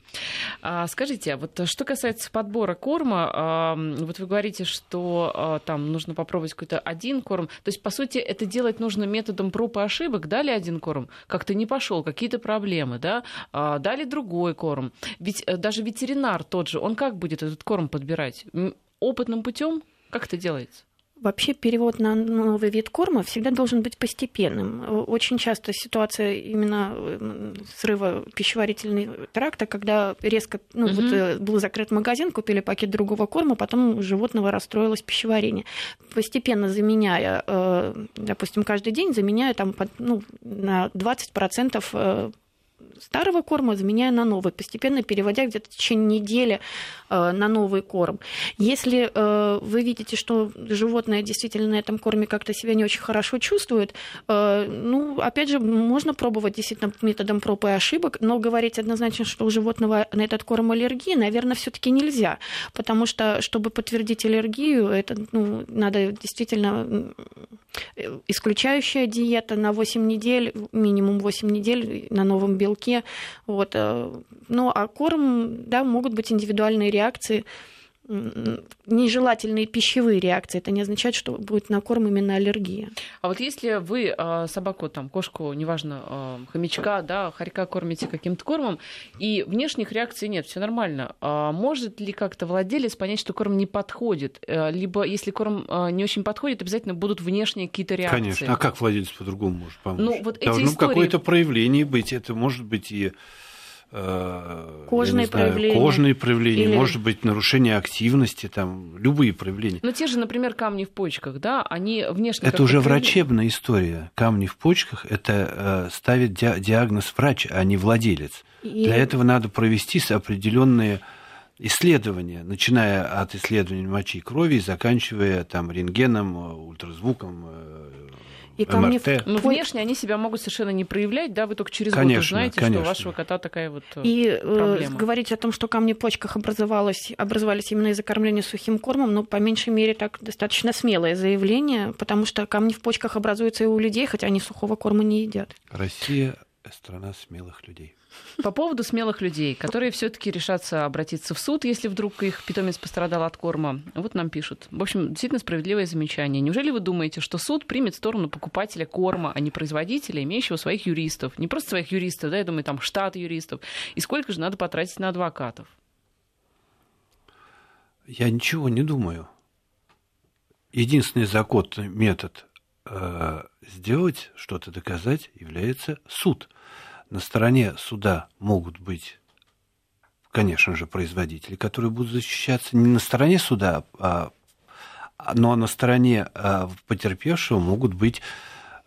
А, скажите, а вот что касается подбора корма, а, вот вы говорите, что а, там нужно попробовать какой-то один корм. То есть, по сути, это делать нужно методом проб и ошибок. Дали один корм, как-то не пошел, какие-то проблемы, да? А, дали другой корм. Ведь э, даже ветеринар тот же, он как будет этот корм подбирать? Опытным путем? Как это делается? Вообще перевод на новый вид корма всегда должен быть постепенным. Очень часто ситуация именно срыва пищеварительного тракта, когда резко ну, Мгм. вот, э, был закрыт магазин, купили пакет другого корма, потом у животного расстроилось пищеварение. Постепенно заменяя, э, допустим, каждый день заменяя там, ну, на 20% э, старого корма, заменяя на новый, постепенно переводя где-то в течение недели э, на новый корм. Если э, вы видите, что животное действительно на этом корме как-то себя не очень хорошо чувствует, э, ну, опять же, можно пробовать действительно методом проб и ошибок, но говорить однозначно, что у животного на этот корм аллергия, наверное, все-таки нельзя, потому что, чтобы подтвердить аллергию, это ну, надо действительно исключающая диета на 8 недель, минимум 8 недель на новом белке. Вот. э, Ну, а корм, да, могут быть индивидуальные реакции, нежелательные пищевые реакции. Это не означает, что будет на корм именно аллергия. А вот если вы э, собаку, там, кошку, неважно, э, хомячка, да, хорька кормите каким-то кормом, и внешних реакций нет, все нормально, а может ли как-то владелец понять, что корм не подходит? Э, Либо если корм э, не очень подходит, обязательно будут внешние какие-то реакции? Конечно. А как владелец по-другому может помочь? Ну, вот эти Должно истории- какое-то проявление быть. Это может быть и Кожные знаю, проявления. кожные проявления, Или- может быть нарушение активности, там любые проявления. Ну, те же, например, камни в почках, да, они внешне... Это уже проявля- врачебная история. Камни в почках это э, ставит ди- диагноз врач, а не владелец. И- Для этого надо провести определенные исследования, начиная от исследований мочи и крови и заканчивая там рентгеном, э, ультразвуком, э, И камни в МРТ. Ну, Ой. внешне они себя могут совершенно не проявлять, да, вы только через год Конечно, узнаете, что конечно. у вашего кота такая вот э, И проблема. говорить о том, что камни в почках образовалось, образовались именно из-за кормления сухим кормом, ну, по меньшей мере, так достаточно смелое заявление, потому что камни в почках образуются и у людей, хотя они сухого корма не едят. Россия страна смелых людей. По поводу смелых людей, которые все-таки решатся обратиться в суд, если вдруг их питомец пострадал от корма. Вот нам пишут. В общем, действительно справедливое замечание. Неужели вы думаете, что суд примет сторону покупателя корма, а не производителя, имеющего своих юристов? Не просто своих юристов, да, я думаю, там штат юристов. И сколько же надо потратить на адвокатов? Я ничего не думаю. Единственный законный метод э, сделать, что-то доказать, является суд. На стороне суда могут быть, конечно же, производители, которые будут защищаться не на стороне суда, а, а- но на стороне э, потерпевшего могут быть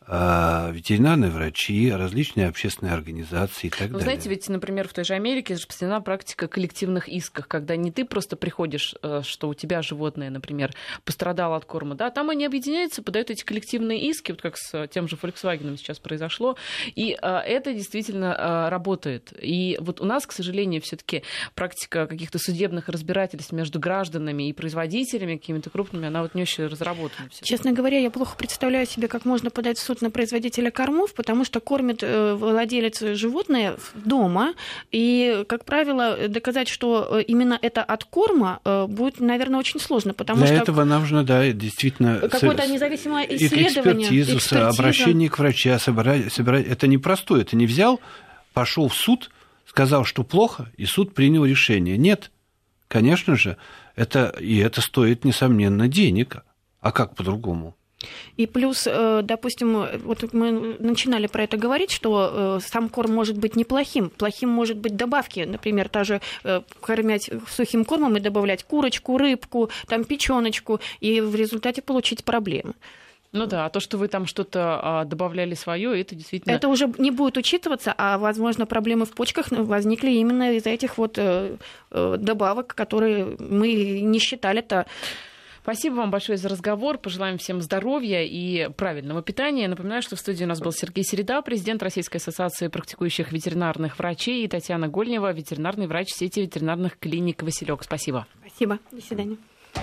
ветеринарные врачи, различные общественные организации и так Вы далее. знаете, ведь, например, в той же Америке распространена практика коллективных исков, когда не ты просто приходишь, э, что у тебя животное, например, пострадало от корма, да, там они объединяются, подают эти коллективные иски, вот как с тем же Volkswagen сейчас произошло, и э, это действительно э, работает. И вот у нас, к сожалению, все-таки практика каких-то судебных разбирательств между гражданами и производителями какими-то крупными, она вот не очень разработана. Честно говоря, я плохо представляю себе, как можно подать в суд на производителя кормов, потому что кормит э, владелец животное дома, и, как правило, доказать, что э, именно это от корма, э, будет, наверное, очень сложно, потому Для что этого нужно, да, действительно... какое-то независимое исследование, экспертизу, экспертиза. обращение к врачу, собирать, собирать. Это непростое. Это не взял, пошел в суд, сказал, что плохо, и суд принял решение. Нет, конечно же, это, и это стоит, несомненно, денег. А как по-другому? И плюс, э, допустим, вот мы начинали про это говорить, что э, сам корм может быть неплохим. Плохим может быть добавки. Например, та же э, кормять сухим кормом и добавлять курочку, рыбку, там печеночку, и в результате получить проблемы. Ну да, а то, что вы там что-то а, добавляли свое, это действительно... Это уже не будет учитываться, а, возможно, проблемы в почках возникли именно из-за этих вот э, добавок, которые мы не считали-то Спасибо вам большое за разговор. Пожелаем всем здоровья и правильного питания. Напоминаю, что в студии у нас был Сергей Середа, президент Российской ассоциации практикующих ветеринарных врачей, и Татьяна Гольнева, ветеринарный врач сети ветеринарных клиник «Василек». Спасибо. Спасибо. До свидания.